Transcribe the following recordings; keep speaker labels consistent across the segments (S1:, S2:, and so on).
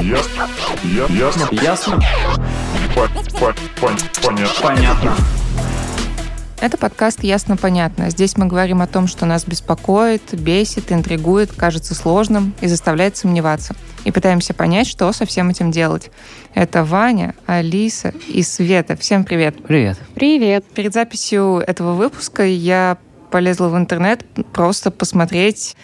S1: Ясно. Я- Ясно.
S2: Ясно?
S1: По- по- пон- Понятно.
S2: Понятно.
S3: Это подкаст «Ясно-понятно». Здесь мы говорим о том, что нас беспокоит, бесит, интригует, кажется сложным и заставляет сомневаться. И пытаемся понять, что со всем этим делать. Это Ваня, Алиса и Света. Всем привет.
S2: Привет.
S4: Привет.
S3: Перед записью этого выпуска я полезла в интернет просто посмотреть,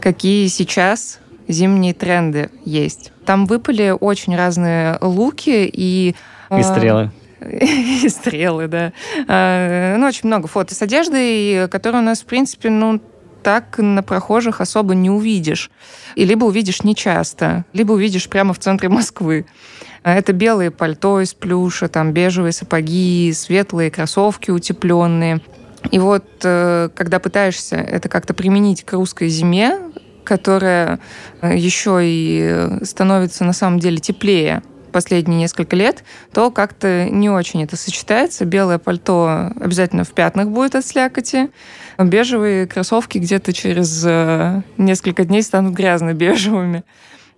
S3: какие сейчас зимние тренды есть. Там выпали очень разные луки и...
S2: И
S3: э,
S2: стрелы.
S3: и стрелы, да. А, Ну, очень много фото с одеждой, которые у нас, в принципе, ну, так на прохожих особо не увидишь. И либо увидишь нечасто, либо увидишь прямо в центре Москвы. Это белые пальто из плюша, там бежевые сапоги, светлые кроссовки утепленные. И вот э, когда пытаешься это как-то применить к русской зиме, которая э, еще и становится на самом деле теплее последние несколько лет, то как-то не очень это сочетается. Белое пальто обязательно в пятнах будет от слякоти. Бежевые кроссовки где-то через э, несколько дней станут грязно-бежевыми.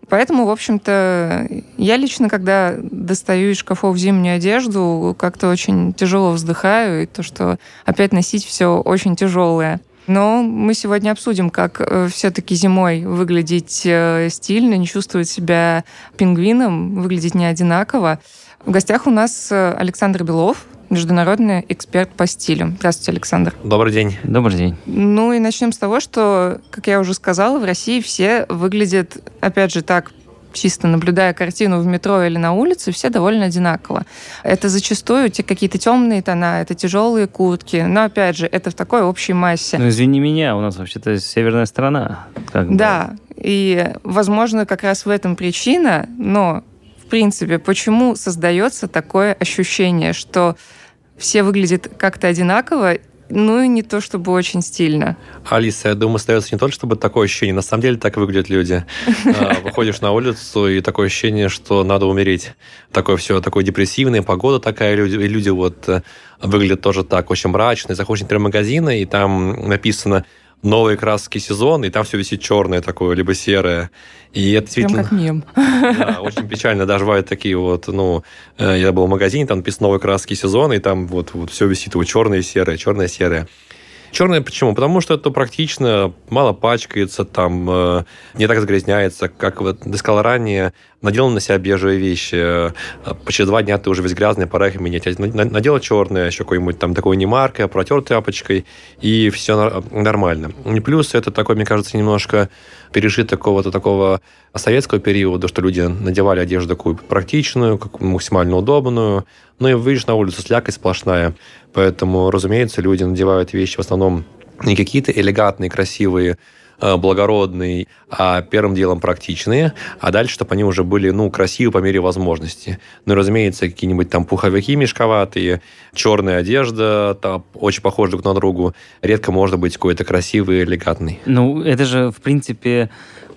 S3: Поэтому, в общем-то, я лично, когда достаю из шкафов зимнюю одежду, как-то очень тяжело вздыхаю, и то, что опять носить все очень тяжелое. Но мы сегодня обсудим, как все-таки зимой выглядеть э, стильно, не чувствовать себя пингвином, выглядеть не одинаково. В гостях у нас э, Александр Белов, международный эксперт по стилю. Здравствуйте, Александр.
S5: Добрый день.
S2: Добрый день.
S3: Ну и начнем с того, что, как я уже сказала, в России все выглядят, опять же, так чисто наблюдая картину в метро или на улице, все довольно одинаково. Это зачастую те какие-то темные тона, это тяжелые куртки. Но, опять же, это в такой общей массе.
S2: Ну, извини меня, у нас вообще-то северная страна. Как бы.
S3: Да, и, возможно, как раз в этом причина, но, в принципе, почему создается такое ощущение, что все выглядят как-то одинаково, ну и не то чтобы очень стильно.
S5: Алиса, я думаю, остается не только, чтобы такое ощущение. На самом деле так выглядят люди. А, Выходишь на улицу, и такое ощущение, что надо умереть. Такое все, такое депрессивное, погода такая, люди, люди вот э, выглядят тоже так, очень мрачно. Заходишь, например, в магазины, и там написано новый краски сезон, и там все висит черное такое, либо серое. И это
S3: Прям
S5: действительно...
S3: как мем.
S5: Да, очень печально. Даже бывают такие вот, ну, э, я был в магазине, там написано новые краски сезона, и там вот, вот все висит, вот черное и серое, черное и серое. Черное почему? Потому что это практично, мало пачкается, там э, не так загрязняется, как вот ты сказал ранее, надел на себя бежевые вещи, э, через два дня ты уже весь грязный, пора их менять. А на- Надел черное, еще какой-нибудь там такой немаркой, протер тряпочкой, и все нормально. И плюс это такой, мне кажется, немножко пережит какого-то такого советского периода, что люди надевали одежду такую практичную, максимально удобную, ну и выйдешь на улицу, слякоть сплошная. Поэтому, разумеется, люди надевают вещи в основном не какие-то элегантные, красивые, э, благородные, а первым делом практичные, а дальше, чтобы они уже были, ну, красивые по мере возможности. Ну разумеется, какие-нибудь там пуховики мешковатые, черная одежда, там, очень похожи друг на другу. Редко может быть какой-то красивый, элегантный.
S2: Ну, это же, в принципе,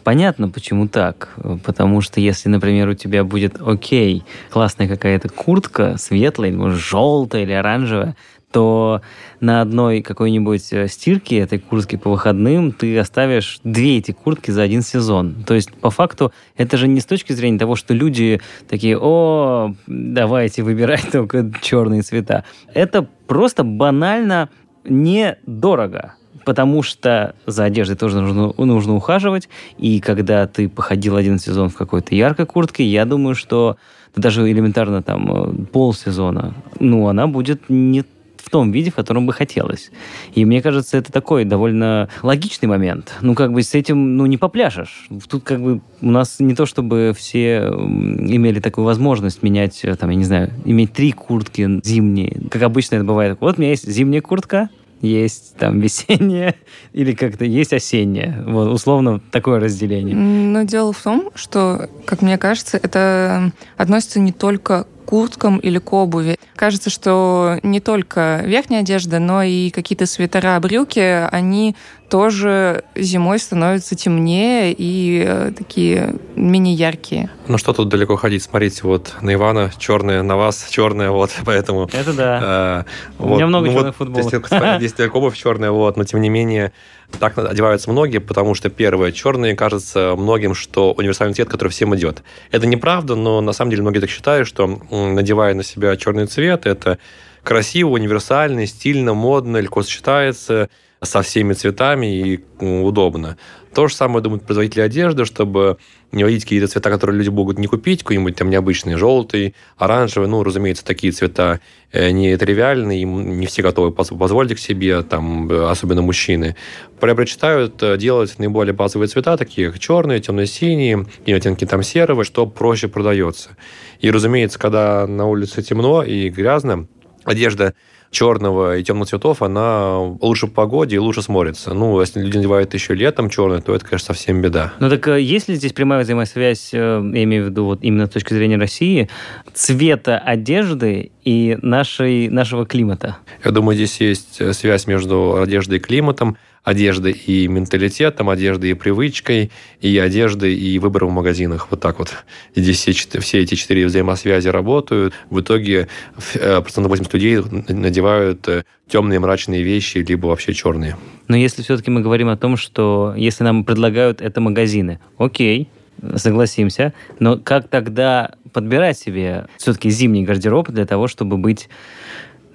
S2: понятно, почему так. Потому что если, например, у тебя будет, окей, классная какая-то куртка, светлая, может, желтая или оранжевая, то на одной какой-нибудь э, стирке этой куртки по выходным ты оставишь две эти куртки за один сезон. То есть, по факту, это же не с точки зрения того, что люди такие, о, давайте выбирать только черные цвета. Это просто банально недорого. Потому что за одеждой тоже нужно, нужно ухаживать. И когда ты походил один сезон в какой-то яркой куртке, я думаю, что даже элементарно там э, полсезона, ну, она будет не в том виде, в котором бы хотелось. И мне кажется, это такой довольно логичный момент. Ну, как бы с этим, ну, не попляшешь. Тут как бы у нас не то, чтобы все имели такую возможность менять, э, там, я не знаю, иметь три куртки зимние. Как обычно это бывает. Вот у меня есть зимняя куртка, есть там весенняя или как-то есть осенняя. Вот, условно, такое разделение.
S3: Но дело в том, что, как мне кажется, это относится не только курткам или к обуви. Кажется, что не только верхняя одежда, но и какие-то свитера, брюки, они тоже зимой становятся темнее и э, такие менее яркие.
S5: Ну что тут далеко ходить? Смотрите, вот на Ивана черная, на вас черная, вот, поэтому...
S2: Это да.
S5: э,
S2: У меня много
S5: ну
S2: черных
S5: вот,
S2: футболок.
S5: Здесь, здесь обувь черная, вот, но тем не менее Так одеваются многие, потому что, первое, черный кажется многим, что универсальный цвет, который всем идет. Это неправда, но на самом деле многие так считают, что надевая на себя черный цвет, это красиво, универсально, стильно, модно, легко сочетается со всеми цветами и удобно. То же самое думают производители одежды, чтобы не вводить какие-то цвета, которые люди могут не купить, какой-нибудь там необычный желтый, оранжевый. Ну, разумеется, такие цвета э, не тривиальные, не все готовы позволить их себе, там, э, особенно мужчины. Предпочитают э, делать наиболее базовые цвета, такие как черные, темно-синие, и оттенки там серого, что проще продается. И, разумеется, когда на улице темно и грязно, одежда черного и темных цветов, она лучше в погоде и лучше смотрится. Ну, если люди надевают еще летом черный, то это, конечно, совсем беда.
S2: Ну так э, есть ли здесь прямая взаимосвязь, э, я имею в виду вот именно с точки зрения России, цвета одежды и нашей, нашего климата?
S5: Я думаю, здесь есть э, связь между одеждой и климатом одежды и менталитетом, одеждой и привычкой, и одеждой и выбором в магазинах. Вот так вот. Здесь все, все эти четыре взаимосвязи работают. В итоге э, процентов 80 людей надевают э, темные мрачные вещи, либо вообще черные.
S2: Но если все-таки мы говорим о том, что если нам предлагают это магазины, окей, согласимся, но как тогда подбирать себе все-таки зимний гардероб для того, чтобы быть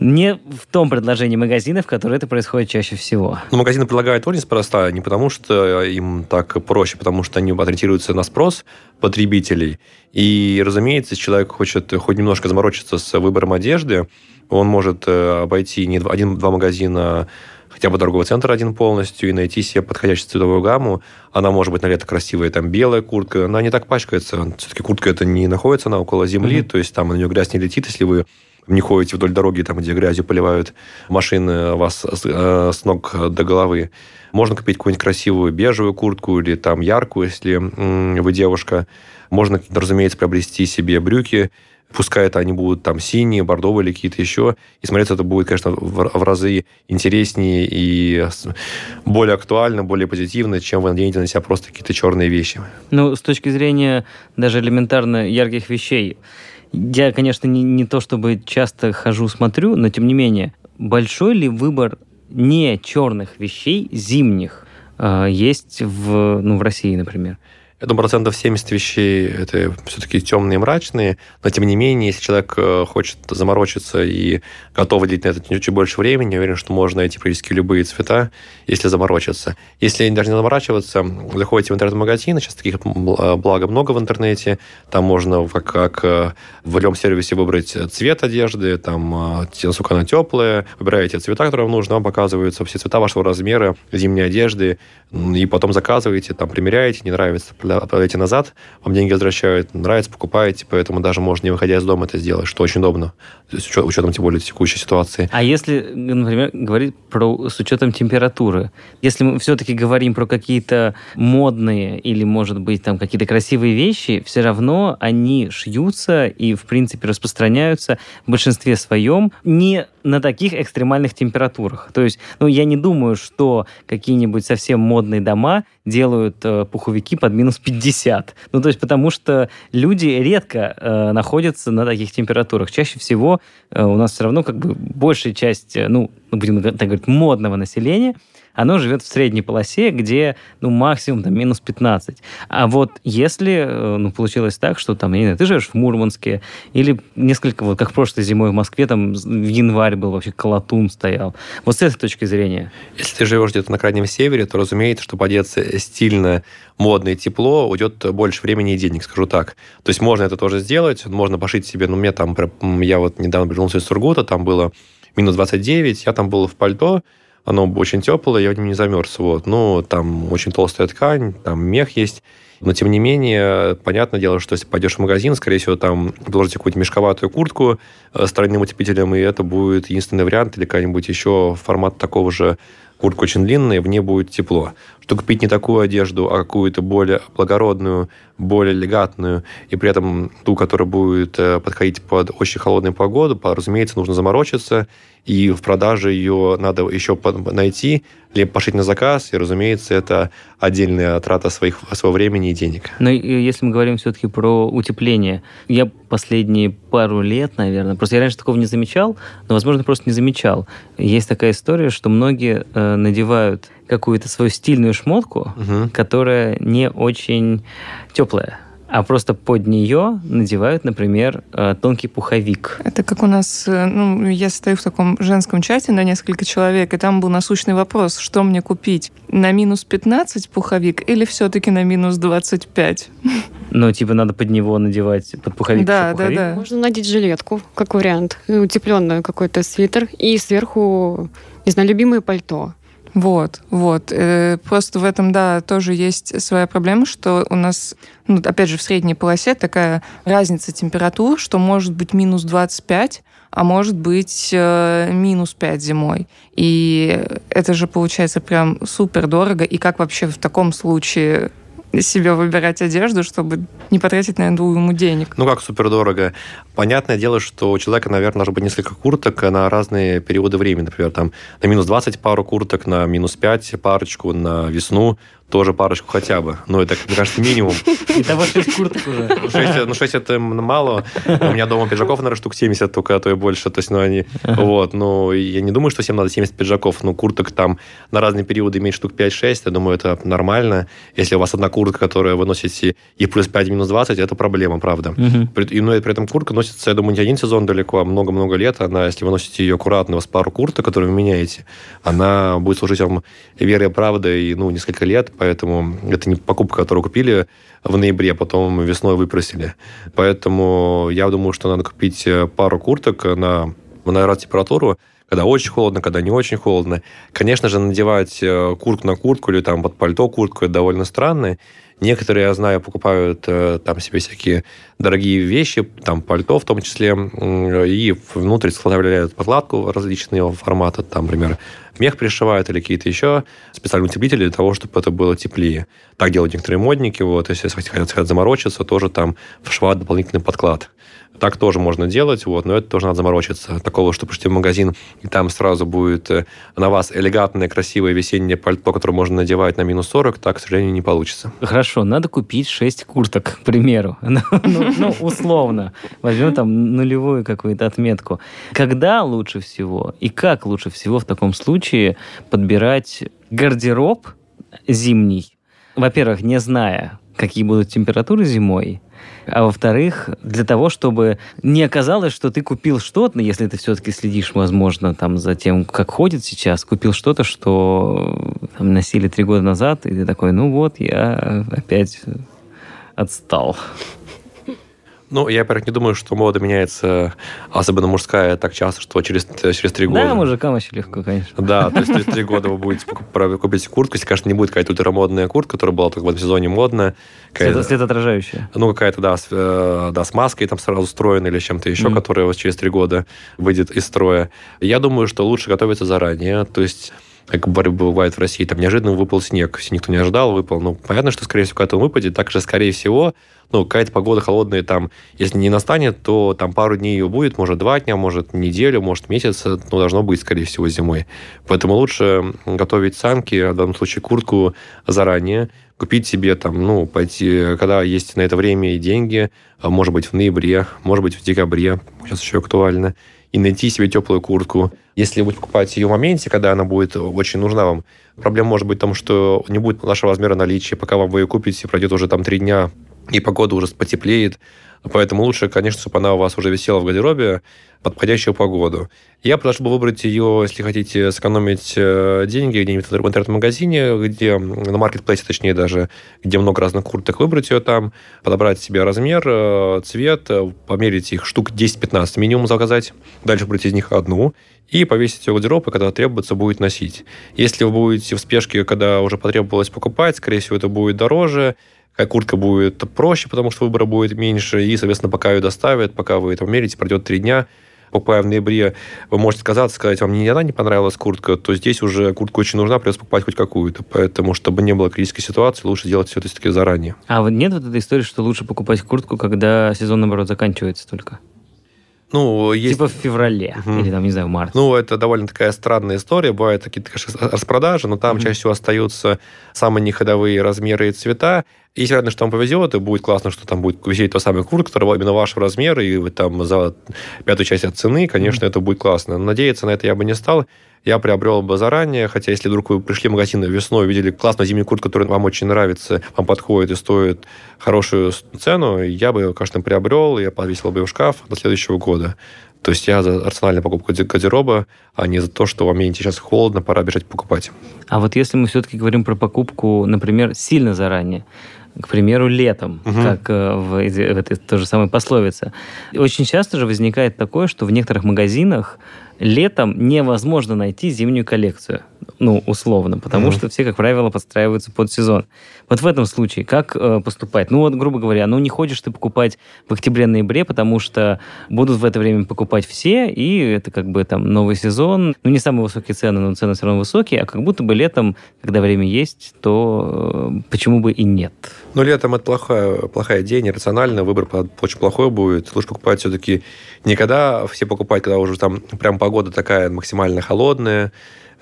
S2: не в том предложении магазинов, в которое это происходит чаще всего.
S5: Но магазины предлагают тоже неспроста, не потому что им так проще, потому что они ориентируются на спрос потребителей. И, разумеется, если человек хочет хоть немножко заморочиться с выбором одежды, он может э, обойти не один-два магазина хотя бы торговый центр один полностью и найти себе подходящую цветовую гамму. Она может быть на лето красивая, там белая куртка, она не так пачкается. Все-таки куртка это не находится она около земли, mm-hmm. то есть там на нее грязь не летит, если вы не ходите вдоль дороги, там, где грязью поливают машины вас с, э, с ног до головы. Можно купить какую-нибудь красивую бежевую куртку или там яркую, если вы девушка. Можно, разумеется, приобрести себе брюки, пускай это они будут там синие, бордовые или какие-то еще, и смотреться это будет, конечно, в, в разы интереснее и более актуально, более позитивно, чем вы наденете на себя просто какие-то черные вещи.
S2: Ну, с точки зрения даже элементарно ярких вещей, я, конечно, не, не то чтобы часто хожу, смотрю, но тем не менее, большой ли выбор не черных вещей, зимних, э, есть в, ну, в России, например?
S5: Я думаю, процентов 70 вещей это все-таки темные и мрачные, но тем не менее, если человек э, хочет заморочиться и готов выделить на это чуть больше времени, я уверен, что можно найти практически любые цвета, если заморочиться. Если даже не заморачиваться, заходите в интернет-магазин, сейчас таких э, благо много в интернете, там можно как, как э, в любом сервисе выбрать цвет одежды, там, насколько она теплая, выбираете цвета, которые вам нужны, вам показываются все цвета вашего размера зимней одежды, и потом заказываете, там, примеряете, не нравится, отправляете назад, вам деньги возвращают, нравится, покупаете, поэтому даже можно не выходя из дома это сделать, что очень удобно, с учетом тем более текущей ситуации.
S2: А если, например, говорить про с учетом температуры, если мы все-таки говорим про какие-то модные или, может быть, там какие-то красивые вещи, все равно они шьются и, в принципе, распространяются в большинстве своем не на таких экстремальных температурах. То есть, ну, я не думаю, что какие-нибудь совсем модные дома делают э, пуховики под минус 50. Ну, то есть, потому что люди редко э, находятся на таких температурах. Чаще всего э, у нас все равно как бы большая часть, э, ну, будем так говорить, модного населения – оно живет в средней полосе, где, ну, максимум там минус 15. А вот если, э, ну, получилось так, что там, я не знаю, ты живешь в Мурманске, или несколько, вот как прошлой зимой в Москве, там в январь был вообще колотун стоял. Вот с этой точки зрения.
S5: Если ты живешь где-то на крайнем севере, то, разумеется, чтобы одеться стильно, модно и тепло, уйдет больше времени и денег, скажу так. То есть можно это тоже сделать, можно пошить себе, ну, мне там, я вот недавно вернулся из Сургута, там было минус 29, я там был в пальто, оно очень теплое, я в нем не замерз. Вот. Ну, там очень толстая ткань, там мех есть. Но, тем не менее, понятное дело, что если пойдешь в магазин, скорее всего, там положите какую-то мешковатую куртку э, с тройным утеплителем, и это будет единственный вариант, или какой-нибудь еще формат такого же куртка очень длинная, в ней будет тепло. Что купить не такую одежду, а какую-то более благородную, более элегантную, и при этом ту, которая будет э, подходить под очень холодную погоду, разумеется, нужно заморочиться, и в продаже ее надо еще найти, либо пошить на заказ, и, разумеется, это отдельная трата своих, своего времени и денег.
S2: Но если мы говорим все-таки про утепление, я последние пару лет, наверное, просто я раньше такого не замечал, но, возможно, просто не замечал. Есть такая история, что многие э, надевают какую-то свою стильную шмотку, угу. которая не очень теплая а просто под нее надевают, например, э, тонкий пуховик.
S3: Это как у нас, э, ну, я стою в таком женском чате на несколько человек, и там был насущный вопрос, что мне купить? На минус 15 пуховик или все-таки на минус 25?
S2: Ну, типа, надо под него надевать, под пуховик.
S3: Да,
S2: пуховик.
S3: да, да.
S4: Можно надеть жилетку, как вариант, утепленный какой-то свитер, и сверху, не знаю, любимое пальто.
S3: Вот, вот. Э, просто в этом, да, тоже есть своя проблема, что у нас, ну, опять же, в средней полосе такая разница температур, что может быть минус 25, а может быть э, минус 5 зимой. И это же получается прям супер дорого. И как вообще в таком случае себе выбирать одежду, чтобы не потратить на эту ему денег.
S5: Ну как супер дорого? Понятное дело, что у человека, наверное, должно быть несколько курток на разные периоды времени. Например, там на минус 20 пару курток, на минус 5 парочку, на весну тоже парочку хотя бы. Ну, это, мне кажется, минимум.
S2: Итого 6 курток уже.
S5: 6, ну, 6 это мало. У меня дома пиджаков, наверное, штук 70 только, а то и больше. То есть, ну, они... Вот, ну, я не думаю, что всем надо 70 пиджаков. Ну, курток там на разные периоды иметь штук 5-6, я думаю, это нормально. Если у вас одна куртка, которая вы носите и плюс 5, минус 20, это проблема, правда. И, ну, и при этом куртка носится, я думаю, не один сезон далеко, а много-много лет. Она, если вы носите ее аккуратно, у вас пару курток, которые вы меняете, она будет служить вам верой и правдой, ну, несколько лет, поэтому это не покупка, которую купили в ноябре, а потом весной выпросили. Поэтому я думаю, что надо купить э, пару курток на, на температуру, когда очень холодно, когда не очень холодно. Конечно же, надевать э, куртку на куртку или там под пальто куртку это довольно странно. Некоторые, я знаю, покупают э, там себе всякие дорогие вещи, там пальто в том числе, и внутрь вставляют подкладку различного формата, там, например, мех пришивают или какие-то еще специальные утеплители для того, чтобы это было теплее. Так делают некоторые модники, вот, если хотят, хотят заморочиться, тоже там вшивают дополнительный подклад. Так тоже можно делать, вот, но это тоже надо заморочиться. Такого, что пришли в магазин, и там сразу будет э, на вас элегантное, красивое весеннее пальто, которое можно надевать на минус 40, так, к сожалению, не получится.
S2: Хорошо, надо купить 6 курток, к примеру. Ну, ну, ну, условно. Возьмем там нулевую какую-то отметку. Когда лучше всего и как лучше всего в таком случае подбирать гардероб зимний? Во-первых, не зная, какие будут температуры зимой, а во-вторых, для того, чтобы не оказалось, что ты купил что-то, если ты все-таки следишь, возможно, там за тем, как ходит сейчас, купил что-то, что там, носили три года назад, и ты такой, ну вот, я опять отстал.
S5: Ну, я, во-первых, не думаю, что мода меняется, особенно мужская, так часто, что через, через три года.
S2: Да, мужикам очень легко, конечно.
S5: Да, то есть через три года вы будете купить куртку, если, конечно, не будет какая-то ультрамодная куртка, которая была только в этом сезоне модная.
S2: Светоотражающая.
S5: Ну, какая-то, да, с, э, да, с маской там сразу устроена или чем-то еще, mm. которая вот через три года выйдет из строя. Я думаю, что лучше готовиться заранее, то есть как бывает в России, там неожиданно выпал снег, все никто не ожидал, выпал. Ну, понятно, что, скорее всего, когда он выпадет, так же, скорее всего, ну, какая-то погода холодная там, если не настанет, то там пару дней ее будет, может, два дня, может, неделю, может, месяц, ну, должно быть, скорее всего, зимой. Поэтому лучше готовить санки, в данном случае куртку заранее, купить себе там, ну, пойти, когда есть на это время и деньги, а может быть, в ноябре, может быть, в декабре, сейчас еще актуально, и найти себе теплую куртку. Если вы покупаете ее в моменте, когда она будет очень нужна вам, проблема может быть в том, что не будет нашего размера наличия, пока вам вы ее купите, пройдет уже там три дня, и погода уже потеплеет. Поэтому лучше, конечно, чтобы она у вас уже висела в гардеробе под подходящую погоду. Я предложил бы выбрать ее, если хотите сэкономить э, деньги, где-нибудь в интернет-магазине, где на маркетплейсе, точнее даже, где много разных курток, выбрать ее там, подобрать себе размер, э, цвет, э, померить их штук 10-15 минимум заказать, дальше выбрать из них одну и повесить ее в гардероб, и когда требуется, будет носить. Если вы будете в спешке, когда уже потребовалось покупать, скорее всего, это будет дороже, куртка будет проще, потому что выбора будет меньше, и, соответственно, пока ее доставят, пока вы это умерите, пройдет три дня, покупая в ноябре, вы можете сказаться, сказать, вам ни одна не понравилась куртка, то здесь уже куртка очень нужна, придется покупать хоть какую-то. Поэтому, чтобы не было критической ситуации, лучше делать все это все-таки заранее.
S2: А вот нет вот этой истории, что лучше покупать куртку, когда сезон, наоборот, заканчивается только?
S5: Ну, есть...
S2: Типа в феврале
S5: Мгм.
S2: или там, не знаю, в марте.
S5: Ну, это довольно такая странная история. Бывают какие-то, конечно, распродажи, но там
S2: Мгм.
S5: чаще всего остаются самые неходовые размеры и цвета. Есть вероятность, что вам повезет, и будет классно, что там будет висеть тот самый курт, который именно вашего размера, и вы там за пятую часть от цены, конечно, это будет классно. Но надеяться на это я бы не стал. Я приобрел бы заранее, хотя если вдруг вы пришли в магазин весной, увидели классную зимнюю куртку, которая вам очень нравится, вам подходит и стоит хорошую цену, я бы ее, конечно, приобрел, я повесил бы ее в шкаф до следующего года. То есть я за рациональную покупку гардероба, а не за то, что в моменте сейчас холодно, пора бежать покупать.
S2: А вот если мы все-таки говорим про покупку, например, сильно заранее, к примеру, летом,
S5: Мгм.
S2: как э, в, в этой той же самой пословице, очень часто же возникает такое, что в некоторых магазинах летом невозможно найти зимнюю коллекцию. Ну, условно, потому
S5: Мгм.
S2: что все, как правило, подстраиваются под сезон. Вот в этом случае как э, поступать? Ну, вот, грубо говоря, ну, не хочешь ты покупать в октябре-ноябре, потому что будут в это время покупать все, и это как бы там новый сезон. Ну, не самые высокие цены, но цены все равно высокие, а как будто бы летом, когда время есть, то э, почему бы и нет?
S5: Но летом это плохая, плохая идея, нерационально, выбор по- очень плохой будет. Лучше покупать все-таки не когда все покупают, когда уже там прям погода такая максимально холодная,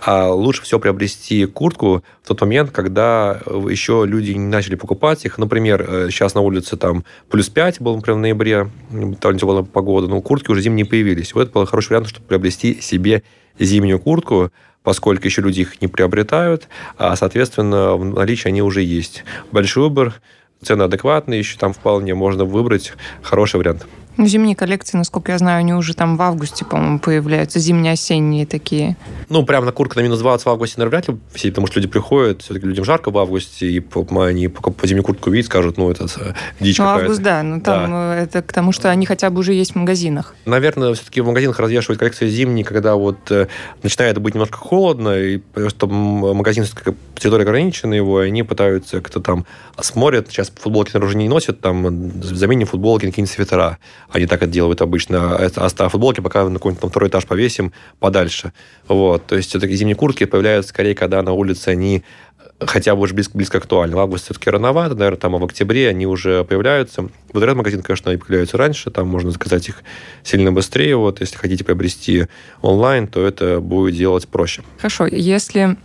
S5: а лучше всего приобрести куртку в тот момент, когда еще люди не начали покупать их. Например, э, сейчас на улице там плюс 5 было, например, в ноябре, довольно теплая погода, но куртки уже зимние появились. Вот это был хороший вариант, чтобы приобрести себе зимнюю куртку, поскольку еще люди их не приобретают, а, соответственно, в наличии они уже есть. Большой выбор, цены адекватные, еще там вполне можно выбрать хороший вариант.
S3: Ну, Зимние коллекции, насколько я знаю, они уже там в августе, по-моему, появляются. Зимние-осенние такие.
S5: Ну, прям на куртка на минус 20 в августе, наверное, вряд ли все, потому что люди приходят, все-таки людям жарко в августе, и они по, по зимнюю куртку видят, скажут, ну, это дичь
S3: Ну,
S5: какая-то.
S3: август, да, но там э, это к тому, что они хотя бы уже есть в магазинах.
S5: Наверное, все-таки в магазинах развешивают коллекцию зимней, когда вот э, начинает быть немножко холодно, и просто м, магазин территория ограничена его, и они пытаются как-то там смотрят, сейчас футболки уже не носят, там заменим футболки на какие-нибудь свитера. Они так это делают обычно. Оставь футболки, пока на какой-нибудь там второй этаж повесим подальше. Вот. То есть все-таки зимние куртки появляются скорее, когда на улице они хотя бы уже близко, близко актуальны. В августе все-таки рановато, наверное, там, а в октябре они уже появляются. В интернет-магазин, конечно, они появляются раньше, там можно заказать их сильно быстрее. Вот, если хотите приобрести онлайн, то это будет делать проще.
S3: Хорошо, если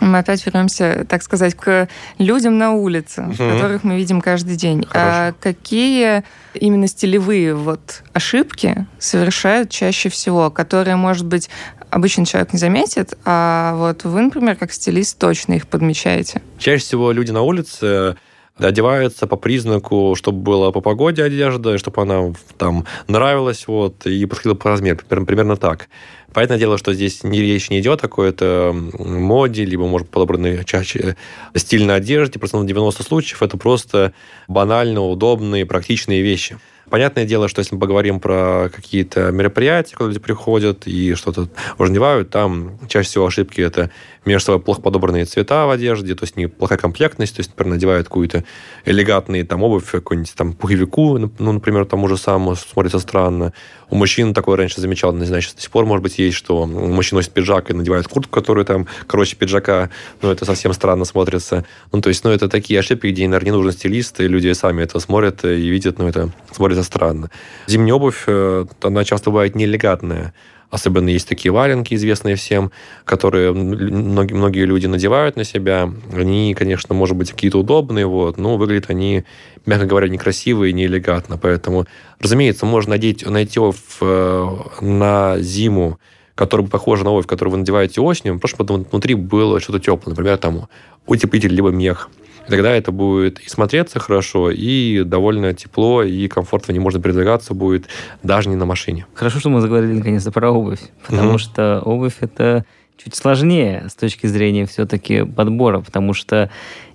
S3: мы опять вернемся, так сказать, к людям на улице,
S5: Мгм.
S3: которых мы видим каждый день. А какие именно стилевые вот ошибки совершают чаще всего, которые, может быть, обычный человек не заметит, а вот вы, например, как стилист, точно их подмечаете?
S5: Чаще всего люди на улице одеваются по признаку, чтобы было по погоде одежда, чтобы она там нравилась, вот, и подходила по размеру. Примерно, примерно так. Понятное дело, что здесь не речь не идет о какой-то моде, либо, может, подобранной чаще стильной одежде. Просто на 90 случаев это просто банально удобные, практичные вещи. Понятное дело, что если мы поговорим про какие-то мероприятия, куда люди приходят и что-то раздевают, там чаще всего ошибки это между собой плохо подобранные цвета в одежде, то есть неплохая комплектность, то есть, например, надевают какую-то элегантную там обувь, какую-нибудь там пуховику, ну, например, тому же самому, смотрится странно. У мужчин такое раньше замечал, не знаю, до сих пор, может быть, есть, что мужчина носит пиджак и надевает куртку, которая там короче пиджака, ну, это совсем странно смотрится. Ну, то есть, ну, это такие ошибки, где, наверное, не нужен стилист, и люди сами это смотрят и видят, ну, это смотрится странно. Зимняя обувь, э, она часто бывает неэлегантная. Особенно есть такие валенки, известные всем, которые многие, многие люди надевают на себя. Они, конечно, может быть, какие-то удобные, вот, но выглядят они, мягко говоря, некрасиво и неэлегантно. Поэтому, разумеется, можно надеть, найти обувь э, на зиму, которая похожа на обувь, которую вы надеваете осенью, просто чтобы внутри было что-то теплое. Например, там утеплитель, либо мех. И тогда это будет и смотреться хорошо, и довольно тепло, и комфортно не можно передвигаться будет, даже не на машине.
S2: Хорошо, что мы заговорили наконец-то про обувь, потому
S5: Мгм.
S2: что обувь это чуть сложнее с точки зрения все-таки подбора, потому что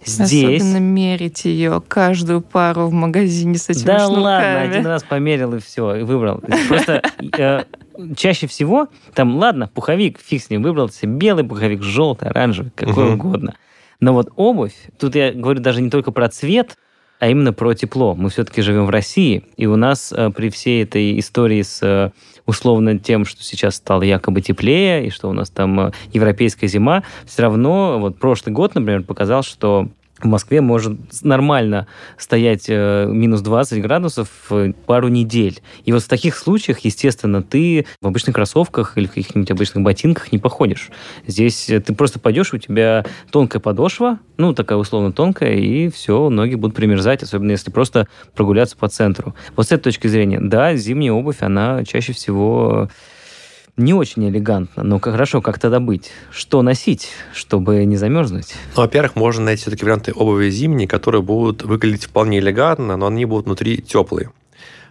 S2: здесь...
S3: Особенно мерить ее, каждую пару в магазине с этими
S2: Да
S3: шнурками.
S2: ладно, один раз померил и все, и выбрал. Просто э, чаще всего, там, ладно, пуховик, фиг с ним, выбрал себе белый пуховик, желтый, оранжевый, какой угодно. Но вот обувь, тут я говорю даже не только про цвет, а именно про тепло. Мы все-таки живем в России, и у нас э, при всей этой истории с э, условно тем, что сейчас стало якобы теплее, и что у нас там э, европейская зима, все равно вот прошлый год, например, показал, что в Москве может нормально стоять э, минус 20 градусов э, пару недель. И вот в таких случаях, естественно, ты в обычных кроссовках или в каких-нибудь обычных ботинках не походишь. Здесь э, ты просто пойдешь, у тебя тонкая подошва, ну, такая условно тонкая, и все, ноги будут примерзать, особенно если просто прогуляться по центру. Вот с этой точки зрения, да, зимняя обувь, она чаще всего не очень элегантно, но хорошо, как тогда быть? Что носить, чтобы не замерзнуть?
S5: Ну, во-первых, можно найти все-таки варианты обуви зимние, которые будут выглядеть вполне элегантно, но они будут внутри теплые.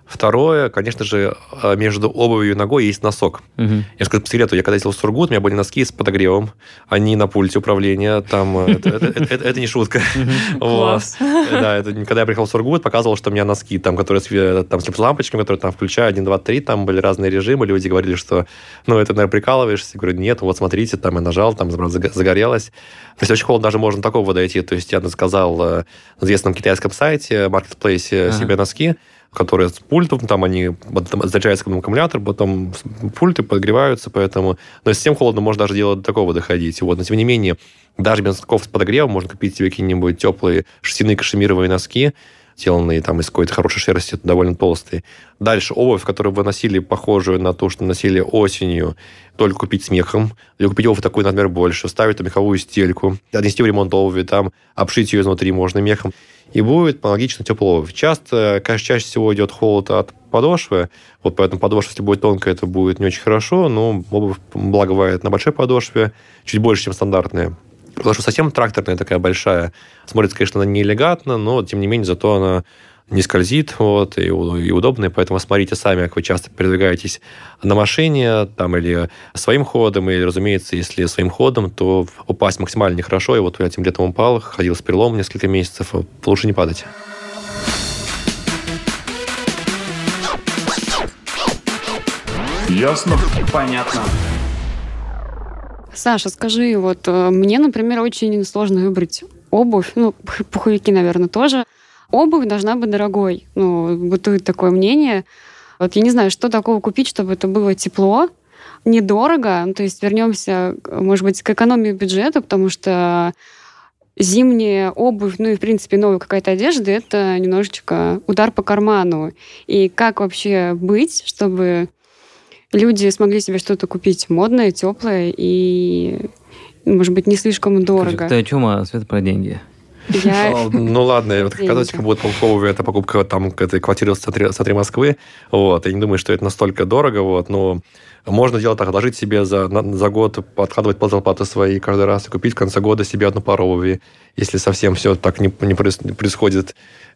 S5: Второе, конечно же, э, между обувью и ногой есть носок.
S2: Мгм.
S5: Я скажу по секрету, я когда ездил в Сургут, у меня были носки с подогревом, они на пульте управления, там, э, это, не шутка.
S3: Класс.
S5: Да, это когда я приехал в Сургут, показывал, что у меня носки, там, которые с, э, там, с лампочками, которые там включаю 1, 2, 3, там были разные режимы, люди говорили, что, ну, это, наверное, прикалываешься. Я говорю, нет, вот смотрите, там я нажал, там заг- загорелось. Если очень холодно, даже можно такого дойти. То есть я заказал э, на известном китайском сайте, маркетплейсе себе носки, которые с пультом, там они заряжается как аккумулятор, потом пульты подогреваются, поэтому... Но если совсем холодно, можно даже дело до такого доходить. Вот. Но тем не менее, даже без носков с подогревом можно купить себе какие-нибудь теплые шерстяные кашемировые носки, сделанные там из какой-то хорошей шерсти, довольно толстые. Дальше обувь, которую вы носили, похожую на то, что носили осенью, только купить с мехом, или купить обувь такой, например, больше, вставить там меховую стельку, отнести в ремонт обуви, там, обшить ее изнутри можно мехом, и будет аналогично обувь. Часто, конечно, чаще всего идет холод от подошвы, вот поэтому подошва, если будет тонкая, это будет не очень хорошо, но обувь, благо, бывает на большой подошве, чуть больше, чем стандартная. Потому что совсем тракторная такая большая. Смотрится, конечно, она не элегантно, но, тем не менее, зато она не скользит, вот, и, и удобная. Поэтому смотрите сами, как вы часто передвигаетесь на машине, там, или своим ходом, или, разумеется, если своим ходом, то упасть максимально нехорошо. И вот я этим летом упал, ходил с переломом несколько месяцев. Лучше не падать.
S1: Ясно?
S6: Понятно.
S4: Саша, скажи, вот э, мне, например, очень сложно выбрать обувь, ну, пух- пуховики, наверное, тоже. Обувь должна быть дорогой. Ну, бытует такое мнение. Вот я не знаю, что такого купить, чтобы это было тепло, недорого. Ну, то есть вернемся, может быть, к экономии бюджета, потому что зимняя обувь, ну и, в принципе, новая какая-то одежда, это немножечко удар по карману. И как вообще быть, чтобы люди смогли себе что-то купить модное, теплое и, может быть, не слишком дорого.
S2: Ты о чем, а Света, про деньги?
S4: Я...
S5: Ну, ладно, вот как будет полковая это покупка там этой квартиры в центре, Москвы. Вот, я не думаю, что это настолько дорого, вот, но можно делать так, отложить себе за, за год, подкладывать ползалпаты свои каждый раз и купить в конце года себе одну пару обуви, если совсем все так не, не происходит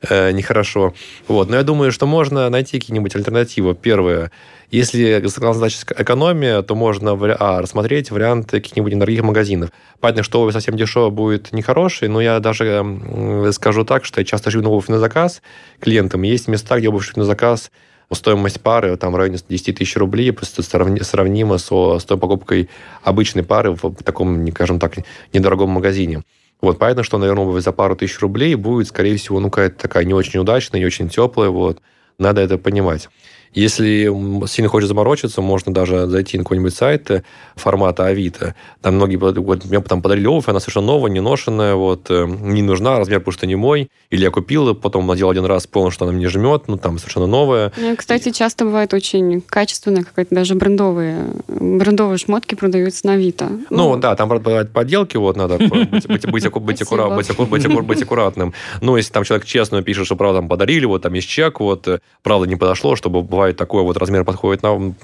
S5: э, нехорошо. Вот, но я думаю, что можно найти какие-нибудь альтернативы. Первое, если задача экономия, то можно а, рассмотреть варианты каких-нибудь недорогих магазинов. Понятно, что обувь совсем дешево будет нехорошей, но я даже скажу так, что я часто шью обувь на заказ клиентам. Есть места, где обувь на заказ, стоимость пары там в районе 10 тысяч рублей, просто сравни- сравнимо со, с той покупкой обычной пары в таком, скажем так, недорогом магазине. Вот, понятно, что, наверное, обувь за пару тысяч рублей будет, скорее всего, ну, какая-то такая не очень удачная, не очень теплая, вот. Надо это понимать. Если сильно хочешь заморочиться, можно даже зайти на какой-нибудь сайт э, формата Авито. Там многие... Вот, мне там подарили обувь, она совершенно новая, не ношенная, вот, э, не нужна, размер потому что не мой. Или я купил, и потом надел один раз, понял, что она мне жмет, ну, там совершенно новая.
S4: Ну, Кстати, часто бывает очень качественная какая-то, даже брендовые, брендовые шмотки продаются на Авито.
S5: Ну, да, там бывают подделки, вот надо быть аккуратным. Ну, если там человек честно пишет, что правда там подарили, вот там есть чек, вот э, правда не подошло, чтобы бывает такое, вот размер подходит нам,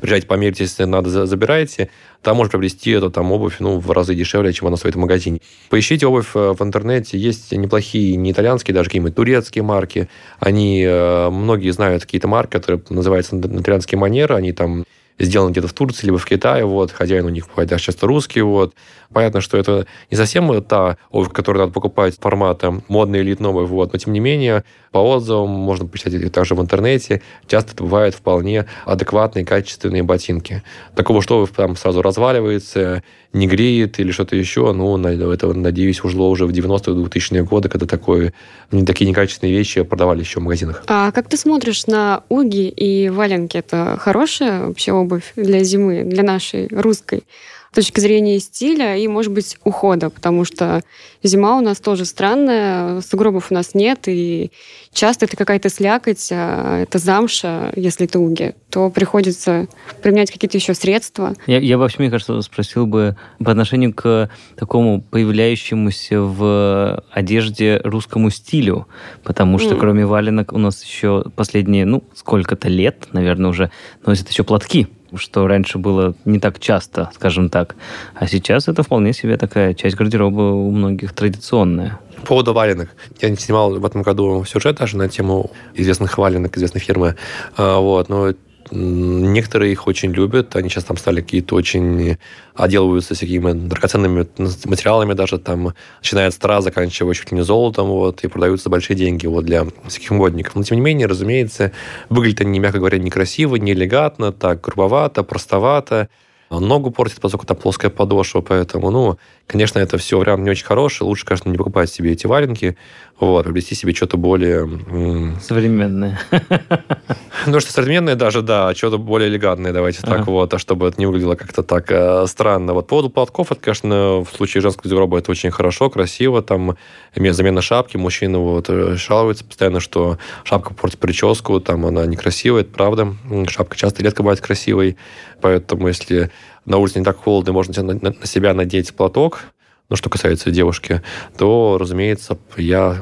S5: приезжайте померьте, если надо, за- забирайте, там можно приобрести эту там обувь, ну, в разы дешевле, чем она стоит в магазине. Поищите обувь э, в интернете, есть неплохие, не итальянские, даже какие-нибудь турецкие марки, они, э, многие знают какие-то марки, которые называются на на итальянские манеры, они там сделаны где-то в Турции, либо в Китае, вот, хозяин у них бывает даже часто русский, вот. Понятно, что это не совсем та обувь, которую надо покупать формата модный элит новый, вот, но тем не менее, по отзывам, можно почитать также в интернете, часто это бывают вполне адекватные, качественные ботинки. Такого, что обувь там сразу разваливается, не греет или что-то еще, ну, это, надеюсь, ушло уже в 90-е, 2000-е годы, когда такое, ну, такие некачественные вещи продавали еще в магазинах.
S4: А как ты смотришь на уги и валенки? Это хорошая вообще обувь для зимы, для нашей русской? С точки зрения стиля и, может быть, ухода, потому что зима у нас тоже странная, сугробов у нас нет, и часто это какая-то слякоть, а это замша, если туги, то приходится применять какие-то еще средства.
S2: Я, я вообще, мне кажется, спросил бы по отношению к такому появляющемуся в одежде русскому стилю, потому что
S4: Mm.
S2: кроме валенок у нас еще последние, ну, сколько-то лет, наверное, уже носят еще платки, что раньше было не так часто, скажем так. А сейчас это вполне себе такая часть гардероба у многих традиционная.
S5: По поводу валенок. Я не снимал в этом году сюжет даже на тему известных валенок, известной фирмы. А, Вот, но некоторые их очень любят. Они сейчас там стали какие-то очень... Отделываются всякими драгоценными материалами даже там, начиная от стра, заканчивая чуть ли не золотом, вот, и продаются за большие деньги вот, для всяких модников. Но, тем не менее, разумеется, выглядят они, мягко говоря, некрасиво, не элегантно, так грубовато, простовато. Ногу портит, поскольку там плоская подошва, поэтому, ну, конечно, это все вариант не очень хороший. Лучше, конечно, не покупать себе эти валенки, вот, приобрести себе что-то более... м,
S2: Современная.
S5: ну, что современное даже, да, а что-то более элегантное, давайте так
S2: Ага.
S5: вот, а чтобы это не выглядело как-то так э, странно. Вот по поводу платков, это, конечно, в случае женского гардероба это очень хорошо, красиво, там, имеет замена шапки, мужчина вот э, жалуется постоянно, что шапка портит прическу, там, она некрасивая, это правда. Шапка часто редко бывает красивой, поэтому если на улице не так холодно, можно на себя надеть платок, ну, что касается девушки, то, разумеется, я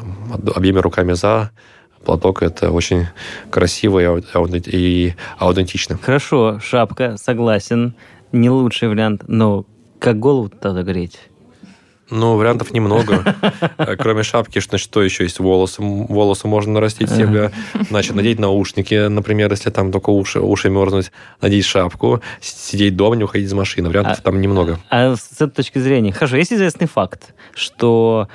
S5: обеими руками за платок. Это очень красиво и и аутентично.
S2: Хорошо, шапка, согласен. Не лучший вариант, но как голову тогда греть?
S5: Ну, вариантов немного. Э, Кроме шапки, что, что еще есть? Волосы. Волосы можно нарастить себе. Значит, надеть наушники, например, если там только уши, уши мерзнуть. Надеть шапку, сидеть дома, не уходить из машины. Вариантов
S2: А-
S5: там немного.
S2: А с этой точки зрения, хорошо, есть известный факт, что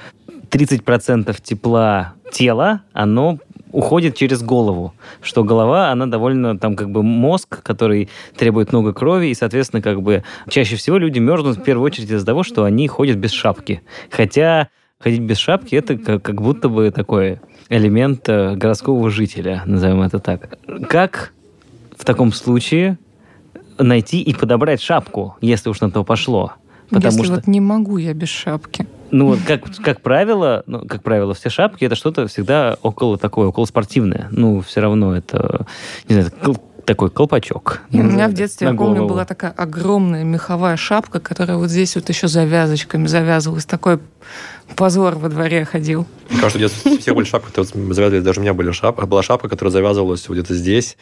S2: 30% тепла тела, оно уходит через голову, что голова, она довольно, там, как бы мозг, который требует много крови, и, соответственно, как бы чаще всего люди мерзнут в первую очередь из-за того, что они ходят без шапки. Хотя ходить без шапки это как, как будто бы такой элемент э, городского жителя, назовем это так. Как в таком случае найти и подобрать шапку, если уж на то пошло? Потому
S3: Если
S2: что,
S3: вот не могу я без шапки.
S2: ну вот как, как правило, ну, как правило, все шапки это что-то всегда около такое, около спортивное. Ну, все равно это, не знаю, такой колпачок.
S3: И у меня в детстве, я помню, была такая огромная меховая шапка, которая вот здесь вот еще завязочками завязывалась. Такой позор во дворе ходил.
S5: Мне кажется, в детстве все были шапки, которые даже у меня были шапка, была шапка, которая завязывалась вот где-то здесь,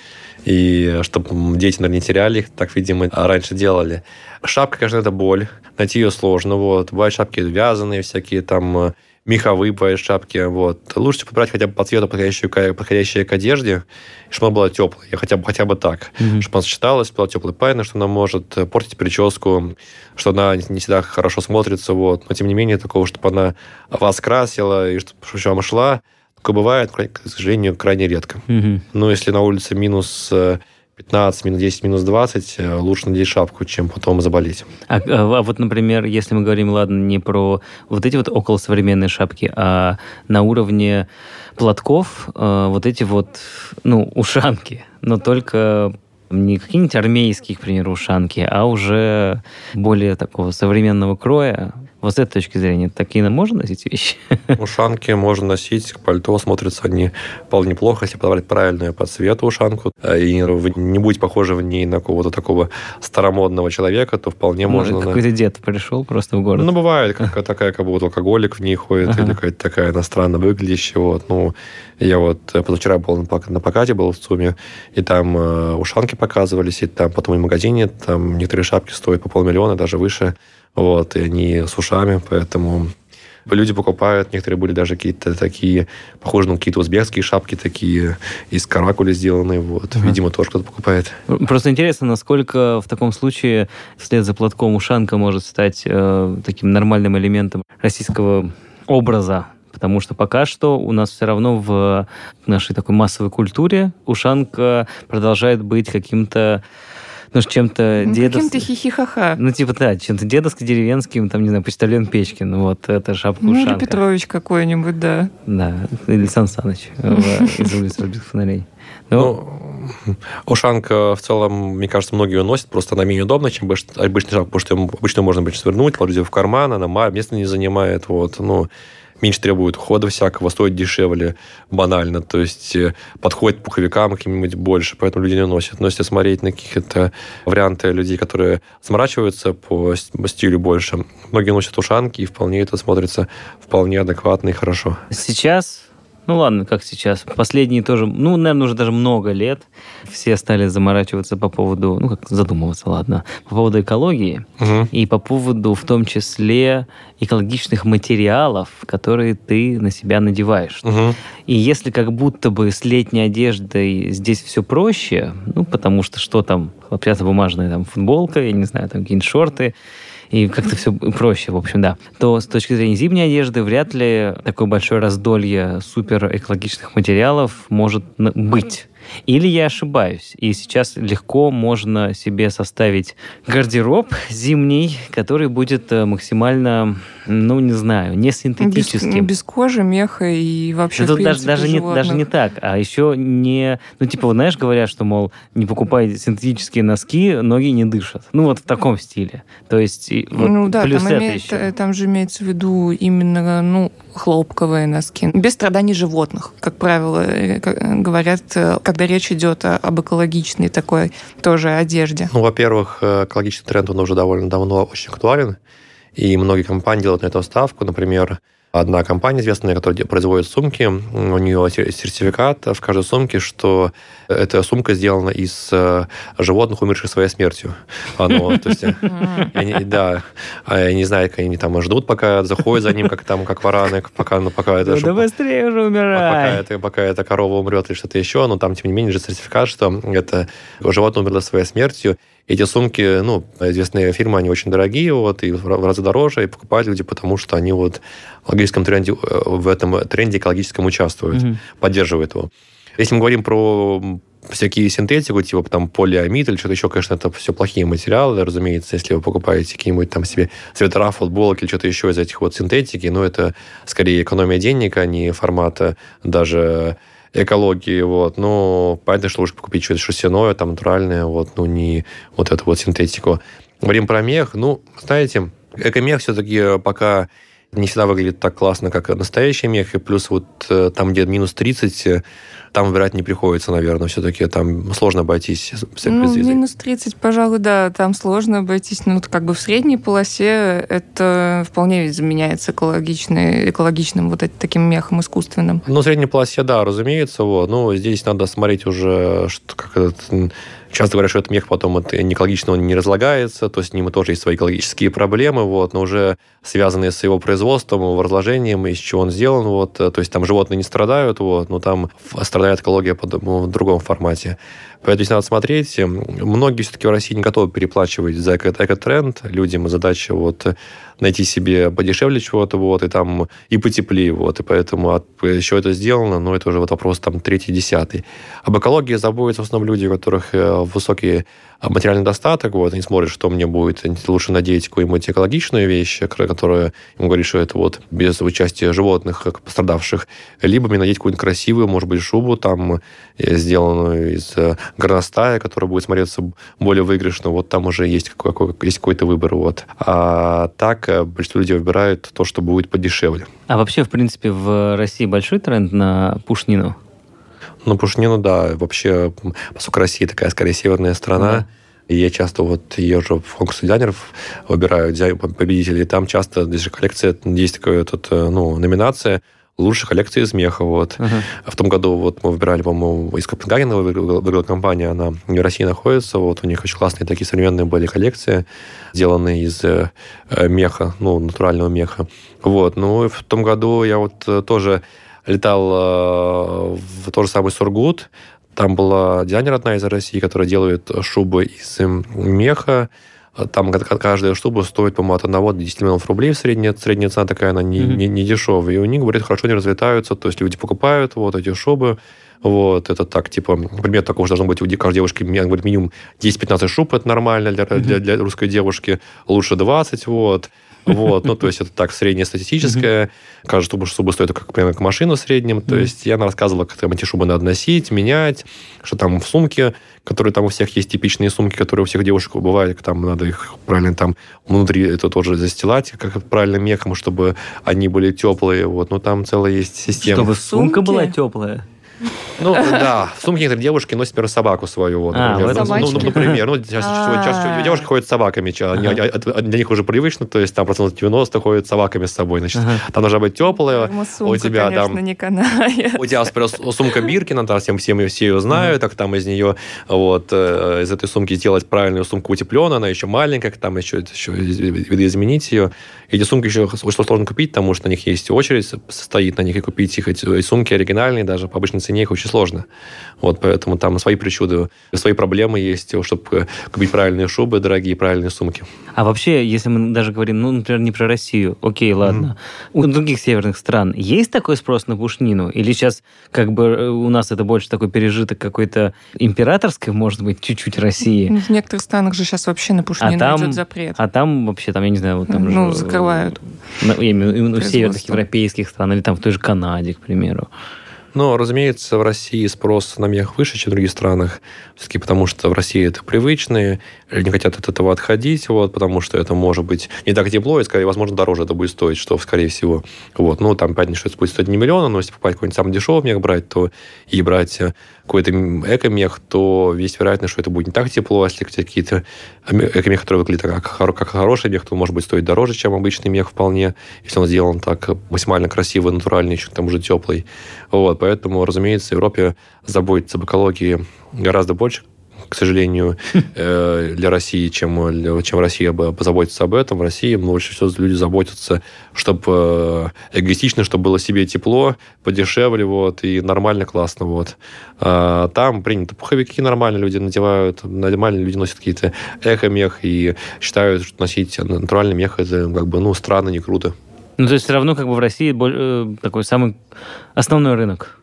S5: и чтобы дети, наверное, не теряли их, так, видимо, раньше делали. Шапка, конечно, это боль, найти ее сложно, вот. Бывают шапки вязаные всякие, там, э, меховые бывают шапки, вот. Лучше подобрать хотя бы по цвету подходящую, подходящую к одежде, чтобы она была теплая, я хотя бы, хотя бы так.
S2: Мгм.
S5: Чтобы она сочеталась, была теплой пайной, что она может э, портить прическу, что она не всегда хорошо смотрится, вот. Но, тем не менее, такого, чтобы она вас красила, и чтобы еще вам шла, такое бывает, к сожалению, крайне редко.
S2: Мгм.
S5: Но если на улице минус э, 15, минус 10, минус 20, э, лучше надеть шапку, чем потом заболеть.
S2: А, а, а вот, например, если мы говорим, ладно, не про вот эти вот околосовременные шапки, а на уровне платков э, вот эти вот, ну, ушанки, но только не какие-нибудь армейские, к примеру, ушанки, а уже более такого современного кроя. Вот с этой точки зрения, такие можно носить вещи?
S5: Ушанки можно носить, пальто смотрятся они вполне неплохо, если подобрать правильную по цвету ушанку, э, и не будете похожи в ней на какого-то такого старомодного человека, то вполне можно...
S2: Может,
S5: на-
S2: какой-то дед пришел просто в город.
S5: Ну, бывает, как, такая, как будто алкоголик в ней ходит,
S2: Ага.
S5: или какая-то такая иностранно выглядящая. Вот. Ну, я вот э, позавчера был на покате, был в ЦУМе, и там э, ушанки показывались, и там потом и в магазине, там некоторые шапки стоят по полмиллиона, даже выше, вот, и они с ушами, поэтому люди покупают, некоторые были даже какие-то такие, похожие на какие-то узбекские шапки такие, из каракули сделанные, вот,
S2: Ага.
S5: видимо, тоже кто-то покупает.
S2: Просто интересно, насколько в таком случае вслед за платком ушанка может стать э, таким нормальным элементом российского образа. Потому что пока что у нас все равно в нашей такой массовой культуре ушанка продолжает быть каким-то ну, чем-то
S3: Ну,
S2: дедовским.
S3: Каким-то хихихаха.
S2: Ну, типа, да, чем-то дедовско-деревенским, там, не знаю, почтальон Печкин. Вот это
S3: Ну, или. Петрович какой-нибудь, да.
S2: Да, или Сан Саныч э, в- из улицы разбитых фонарей. Ну,
S5: Ну, Ушанка в целом, мне кажется, многие ее носят, просто она менее удобна, чем обычный шапка, потому что обычно можно будет свернуть, положить ее в карман, она место не занимает, вот, ну, меньше требует ухода всякого, стоит дешевле банально, то есть э, подходит пуховикам каким-нибудь больше, поэтому люди не носят. Но если смотреть на какие-то варианты людей, которые заморачиваются по стилю больше, многие носят ушанки, и вполне это смотрится вполне адекватно и хорошо.
S2: Сейчас ну ладно, как сейчас. Последние тоже, ну, наверное, уже даже много лет все стали заморачиваться по поводу, ну, как задумываться, ладно, по поводу экологии
S5: Угу.
S2: и по поводу в том числе экологичных материалов, которые ты на себя надеваешь.
S5: Угу.
S2: И если как будто бы с летней одеждой здесь все проще, ну, потому что что там, хлопчатобумажная там футболка, я не знаю, там какие-нибудь шорты, и как-то все проще, в общем, да, то с точки зрения зимней одежды вряд ли такое большое раздолье супер экологичных материалов может быть. Или я ошибаюсь, и сейчас легко можно себе составить гардероб зимний, который будет э, максимально, ну, не знаю, не
S3: Без,
S2: синтетическим.
S3: без кожи, меха и вообще, в
S2: тут даже,
S3: принципе,
S2: даже, не,
S3: животных.
S2: даже не так, а еще не... Ну, типа, вот знаешь, говорят, что, мол, не покупай синтетические носки, ноги не дышат. Ну, вот в таком стиле. То есть, вот
S3: ну да,
S2: плюс
S3: там,
S2: это
S3: имеет-
S2: еще.
S3: э, там же имеется в виду именно ну, хлопковые носки. Без страданий животных, как правило, э, э, говорят, э, когда речь идет об экологичной такой тоже одежде.
S5: Ну, во-первых, экологичный тренд, он уже довольно давно очень актуален, и многие компании делают на это ставку. Например, одна компания известная, которая производит сумки, у нее сер- сертификат в каждой сумке, что эта сумка сделана из э, животных, умерших своей смертью. Оно, то есть, э, они- да, а я не знаю, как они там ждут, пока заходят за ним, как там, как вараны, пока, ну, пока это...
S2: Да быстрее уже
S5: пока
S2: умирай.
S5: это, пока эта корова умрет или что-то еще, но там, тем не менее, же сертификат, что это животное умерло своей смертью. Эти сумки, ну, известные фирмы, они очень дорогие, вот, и в разы дороже, и покупают люди, потому что они вот в экологическом тренде, э, в этом тренде экологическом участвуют,
S2: Мгм.
S5: поддерживают его. Если мы говорим про всякие синтетику, типа там полиамид или что-то еще, конечно, это все плохие материалы, разумеется, если вы покупаете какие-нибудь там себе свитера, футболок или что-то еще из этих вот синтетики, но это скорее экономия денег, а не формата даже экологии, вот, но понятно, что лучше купить что-то шерстяное, там, натуральное, вот, ну, не вот эту вот синтетику. Говорим про мех, ну, знаете, эко-мех все-таки пока не всегда выглядит так классно, как настоящий мех, и плюс вот э, там, где минус 30, э, там выбирать не приходится, наверное, все-таки там сложно обойтись.
S3: Ну, минус 30, пожалуй, да, там сложно обойтись. Ну, вот как бы в средней полосе это вполне ведь заменяется экологичной, экологичным вот таким мехом искусственным.
S5: Ну, в средней полосе, да, разумеется, вот. Ну, здесь надо смотреть уже, что как этот, часто говорят, что этот мех потом не экологично, он не разлагается, то есть с ним тоже есть свои экологические проблемы, вот, но уже связанные с его производством, его разложением, из чего он сделан, вот, э, то есть там животные не страдают, вот, но там страдает экология ну, в другом формате. Поэтому здесь надо смотреть. Многие все-таки в России не готовы переплачивать за эко- экотренд. Людям задача вот найти себе подешевле чего-то, вот, и там и потеплее, вот, и поэтому от, еще это сделано, но это уже вот вопрос там третий, десятый. Об экологии заботятся в основном люди, у которых э, высокий материальный достаток, вот, они смотрят, что мне будет лучше надеть какую-нибудь экологичную вещь, которая им говорит, что это вот без участия животных, как пострадавших, либо мне надеть какую-нибудь красивую, может быть, шубу там, э, сделанную из э, горностая, которая будет смотреться более выигрышно, вот там уже есть, какой, есть какой-то выбор, вот. А так э, большинство людей выбирают то, что будет подешевле.
S2: А вообще, в принципе, в России большой тренд на пушнину?
S5: Ну, пушнину, да, вообще, поскольку Россия такая, скорее, северная страна,
S2: Да.
S5: и я часто вот езжу в конкурс дизайнеров, выбираю победителей, там часто здесь же коллекция, есть такая тут, э, ну, номинация лучшая коллекция из меха, вот.
S2: Ага.
S5: В том году вот мы выбирали, по-моему, из Копенгагена выиграла, выиграла компания, она в России находится, вот у них очень классные такие современные были коллекции, сделанные из э, э, меха, ну, натурального меха. Вот, ну, и в том году я вот э, тоже летал э, в тот же самый Сургут, там была дизайнер одна из России, которая делает шубы из меха, там ка- каждая шуба стоит, по-моему, от 1 до 10 миллионов рублей. Средняя, средняя цена такая, она не,
S2: Мгм.
S5: не, не дешевая. И у них, говорят, хорошо не разлетаются. То есть люди покупают вот эти шубы. Вот, это так, типа, например, такого же должно быть у каждой девушки, говорит, минимум 10-15 шуб, это нормально для,
S2: Мгм.
S5: для, для русской девушки, лучше 20, вот. Вот, ну, то есть это так среднестатистическое. Кажется, что шубы стоят как примерно к машину в среднем. То есть я рассказывала, как там эти шубы надо носить, менять, что там в сумке, которые там у всех есть типичные сумки, которые у всех девушек бывают, там надо их правильно там внутри это тоже застилать, как правильно мехом, чтобы они были теплые. Вот, но там целая есть система.
S2: Чтобы сумка была теплая.
S5: Ну, да, в сумке некоторые девушки носят, например, собаку свою. Вот,
S2: А,
S5: например. ну, ну,
S4: смысле.
S5: например, ну, сейчас,
S3: А.
S5: сейчас девушки ходят с собаками, для них уже привычно, то есть там процентов 90 ходят с собаками с собой. Значит,
S2: Ага.
S5: там должна быть теплая, у тебя
S3: конечно,
S5: там
S3: не канает.
S5: у тебя, сумка Биркина, там всем, все, все ее знают, так там из нее, вот, э, из этой сумки сделать правильную сумку утепленную, она еще маленькая, там еще, еще видоизменить ее. Эти сумки еще очень сложно купить, потому что на них есть очередь, стоит на них, и купить их, эти сумки оригинальные, даже по обычной цене их очень сложно. Вот, поэтому там свои причуды, свои проблемы есть, чтобы купить правильные шубы, дорогие, правильные сумки.
S2: А вообще, если мы даже говорим, ну, например, не про Россию, окей, ладно. У других северных стран есть такой спрос на пушнину? Или сейчас как бы э, у нас это больше такой пережиток какой-то императорской, может быть, чуть-чуть России?
S3: В некоторых странах же сейчас вообще на пушнину
S2: А там-
S3: идет запрет.
S2: А там вообще, там, я не знаю, вот там
S3: Ну,
S2: же, э,
S3: закрывают.
S2: на- я имею в виду, именно в северных европейских странах, или там в той же Канаде, к примеру.
S5: Но, разумеется, в России спрос на мех выше, чем в других странах, все-таки потому что в России это привычные, люди не хотят от этого отходить, вот, потому что это может быть не так тепло, и, скорее, возможно, дороже это будет стоить, что, скорее всего. Вот. Ну, там, понятно, что это будет стоить не миллиона, но если покупать какой-нибудь самый дешевый мех брать, то и брать э, какой-то эко-мех, то есть вероятность, что это будет не так тепло, а если какие-то ме- эко-мех, которые выглядят как, как хороший мех, то может быть стоить дороже, чем обычный мех вполне, если он сделан так максимально красивый, натуральный, еще к тому же теплый. Вот, поэтому, разумеется, в Европе заботиться об экологии гораздо больше, к сожалению, э, для России, чем, чем Россия позаботится об этом. В России больше всего люди заботятся, чтобы эгоистично, чтобы было себе тепло, подешевле, вот, и нормально, классно, вот. А там принято пуховики нормально люди надевают, нормально люди носят какие-то эко-мех и считают, что носить натуральный мех это как бы, ну, странно, не круто.
S2: Ну, то есть все равно как бы в России э, такой самый основной рынок,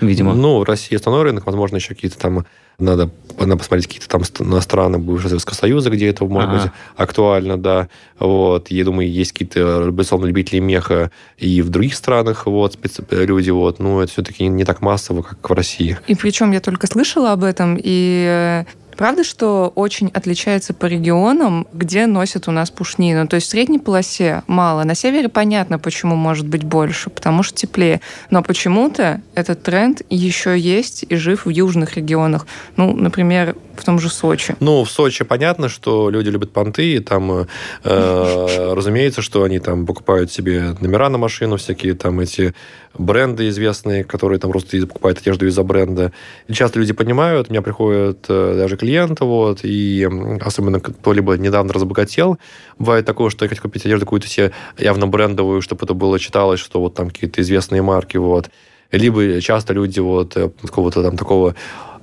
S2: видимо.
S5: Ну, в России основной рынок, возможно, еще какие-то там надо, надо посмотреть какие-то там на страны бывшего Советского Союза, где это может
S2: Ага.
S5: быть актуально, да. Вот. Я думаю, есть какие-то, безусловно, любители меха и в других странах, вот, специ- люди, вот. Но это все-таки не так массово, как в России.
S3: И причем я только слышала об этом, и э, правда, что очень отличается по регионам, где носят у нас пушнину. То есть в средней полосе мало. На севере понятно, почему может быть больше, потому что теплее. Но почему-то этот тренд еще есть и жив в южных регионах. Ну, например, в том же Сочи.
S5: Ну, в Сочи понятно, что люди любят понты, и там, э, разумеется, что они там покупают себе номера на машину, всякие там эти бренды известные, которые там просто покупают одежду из-за бренда. И часто люди понимают, у меня приходят э, даже клиенты, вот, и особенно кто либо недавно разбогател, бывает такое, что я хочу купить одежду какую-то себе явно брендовую, чтобы это было читалось, что вот там какие-то известные марки, вот. Либо часто люди вот э, какого-то там такого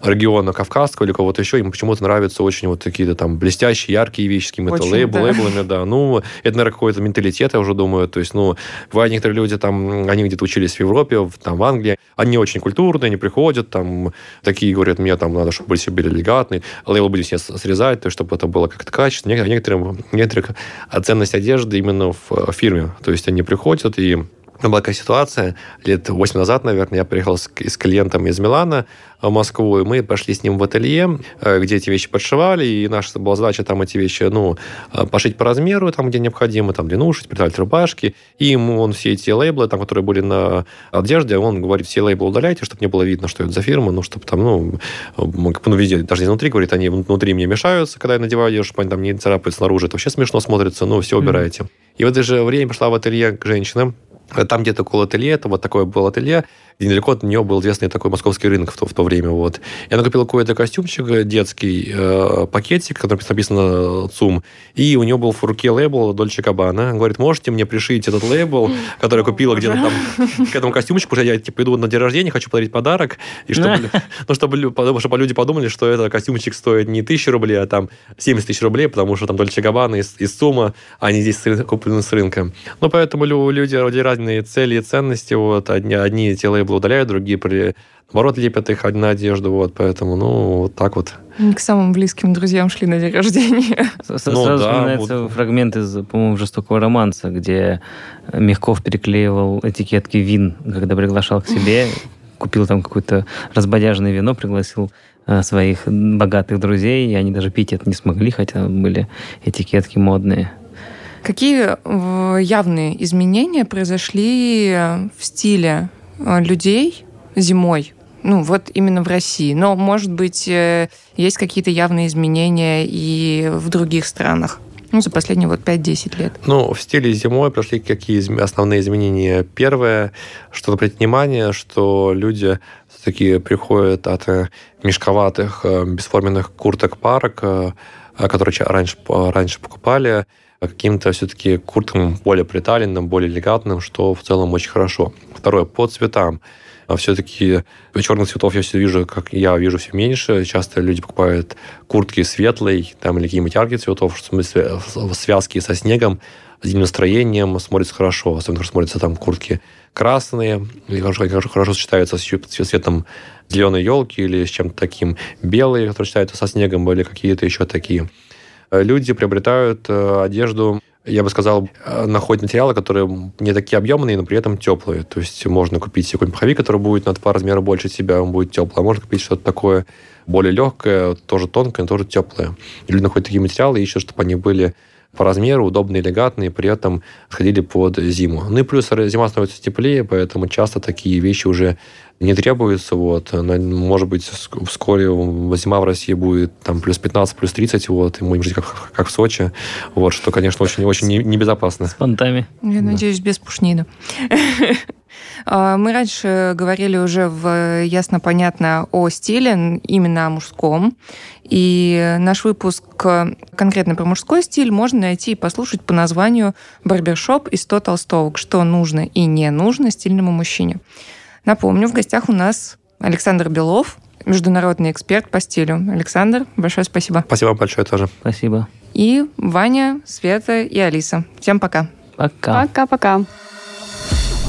S5: региона Кавказского или кого-то еще, им почему-то нравятся очень вот такие-то там блестящие, яркие вещи с какими-то лейбл,
S3: да.
S5: лейблами, да. Ну, это, наверное, какой-то менталитет, я уже думаю. То есть, ну, бывают некоторые люди там, они где-то учились в Европе, в- там, в Англии, они очень культурные, они приходят, там, такие говорят, мне там надо, чтобы были все были элегантные, лейбл были все срезать, то есть, чтобы это было как-то качественно. Нек- Некоторым, некоторых ценность одежды именно в э, фирме. То есть, они приходят и была такая ситуация, лет 8 назад, наверное, я приехал с, с клиентом из Милана в Москву, и мы пошли с ним в ателье, э, где эти вещи подшивали, и наша была задача там эти вещи, ну, э, пошить по размеру, там, где необходимо, там, длину шить, придать рубашки, и ему он все эти лейблы, там, которые были на одежде, он говорит, все лейблы удаляйте, чтобы не было видно, что это за фирма, ну, чтобы там, ну, ну, везде, даже изнутри, говорит, они внутри мне мешаются, когда я надеваю одежду, чтобы они там не царапают снаружи, это вообще смешно смотрится, ну, все убирайте. И в это же время пришла в ателье к женщинам, там где-то около ателье, это вот такое было ателье, где недалеко от нее был известный такой московский рынок в то, в то время. Вот. И она купила какой-то костюмчик э, детский, э, пакетик, который написано ЦУМ, и у нее был в руке лейбл Дольче Габбана. Она говорит, можете мне пришить этот лейбл, который я купила где-то там к этому костюмчику, потому что я типа иду на день рождения, хочу подарить подарок, и чтобы, ну, чтобы, чтобы люди подумали, что этот костюмчик стоит не тысячу рублей, а там 70 тысяч рублей, потому что там Дольче Габбана из, из ЦУМа, а они здесь куплены с рынка. Ну, поэтому лю- люди, людей разные цели и ценности. Вот, одни, одни эти лейблы удаляют, другие при наоборот лепят их на одежду, вот, поэтому, ну, вот так вот.
S3: Не к самым близким друзьям шли на день рождения.
S5: Ну
S2: Сразу
S5: да,
S2: вспоминается
S5: вот.
S2: фрагмент из, по-моему, «Жестокого романса», где Мягков переклеивал этикетки вин, когда приглашал к себе, купил там какое-то разбодяжное вино, пригласил э, своих богатых друзей, и они даже пить это не смогли, хотя были этикетки модные.
S3: Какие э, явные изменения произошли в стиле людей зимой? Ну, вот именно в России. Но, может быть, э, есть какие-то явные изменения и в других странах. Ну, за последние вот 5-10 лет.
S5: Ну, в стиле зимой прошли какие основные изменения. Первое, что обратить внимание, что люди все-таки приходят от э, мешковатых, э, бесформенных курток парок, э, э, которые раньше, раньше покупали, каким-то все-таки курткам более приталенным, более элегантным, что в целом очень хорошо. Второе, по цветам. Все-таки черных цветов я все вижу, как я вижу, все меньше. Часто люди покупают куртки светлой там, или какие-нибудь яркие цветов, в смысле в связке со снегом, с зимним настроением смотрится хорошо. Особенно смотрятся там куртки красные, или хорошо, хорошо, хорошо сочетаются с цветом зеленой елки или с чем-то таким. Белые, которые сочетаются со снегом, или какие-то еще такие. Люди приобретают э, одежду я бы сказал, э, находят материалы, которые не такие объемные, но при этом теплые. То есть можно купить себе какой-нибудь пуховик, который будет на два размера больше себя, он будет теплый. А можно купить что-то такое более легкое, тоже тонкое, но тоже теплое. И люди находят такие материалы и ищут, чтобы они были по размеру, удобные, элегантные, при этом ходили под зиму. Ну и плюс зима становится теплее, поэтому часто такие вещи уже не требуются. Вот. Может быть, ск- вскоре зима в России будет там плюс 15, плюс 30, вот, и мы будем жить как, как в Сочи, вот, что, конечно, очень-очень не- небезопасно.
S2: С понтами.
S3: Я надеюсь, без пушнина. А, Мы раньше говорили уже в ясно понятно о стиле, именно о мужском. И наш выпуск э, конкретно про мужской стиль можно найти и послушать по названию «Барбершоп и 100 толстовок. Что нужно и не нужно стильному мужчине». Напомню, в гостях у нас Александр Белов, международный эксперт по стилю. Александр, большое спасибо.
S5: Спасибо большое тоже.
S2: Спасибо.
S3: И Ваня, Света и Алиса. Всем пока.
S2: Пока.
S4: Пока-пока.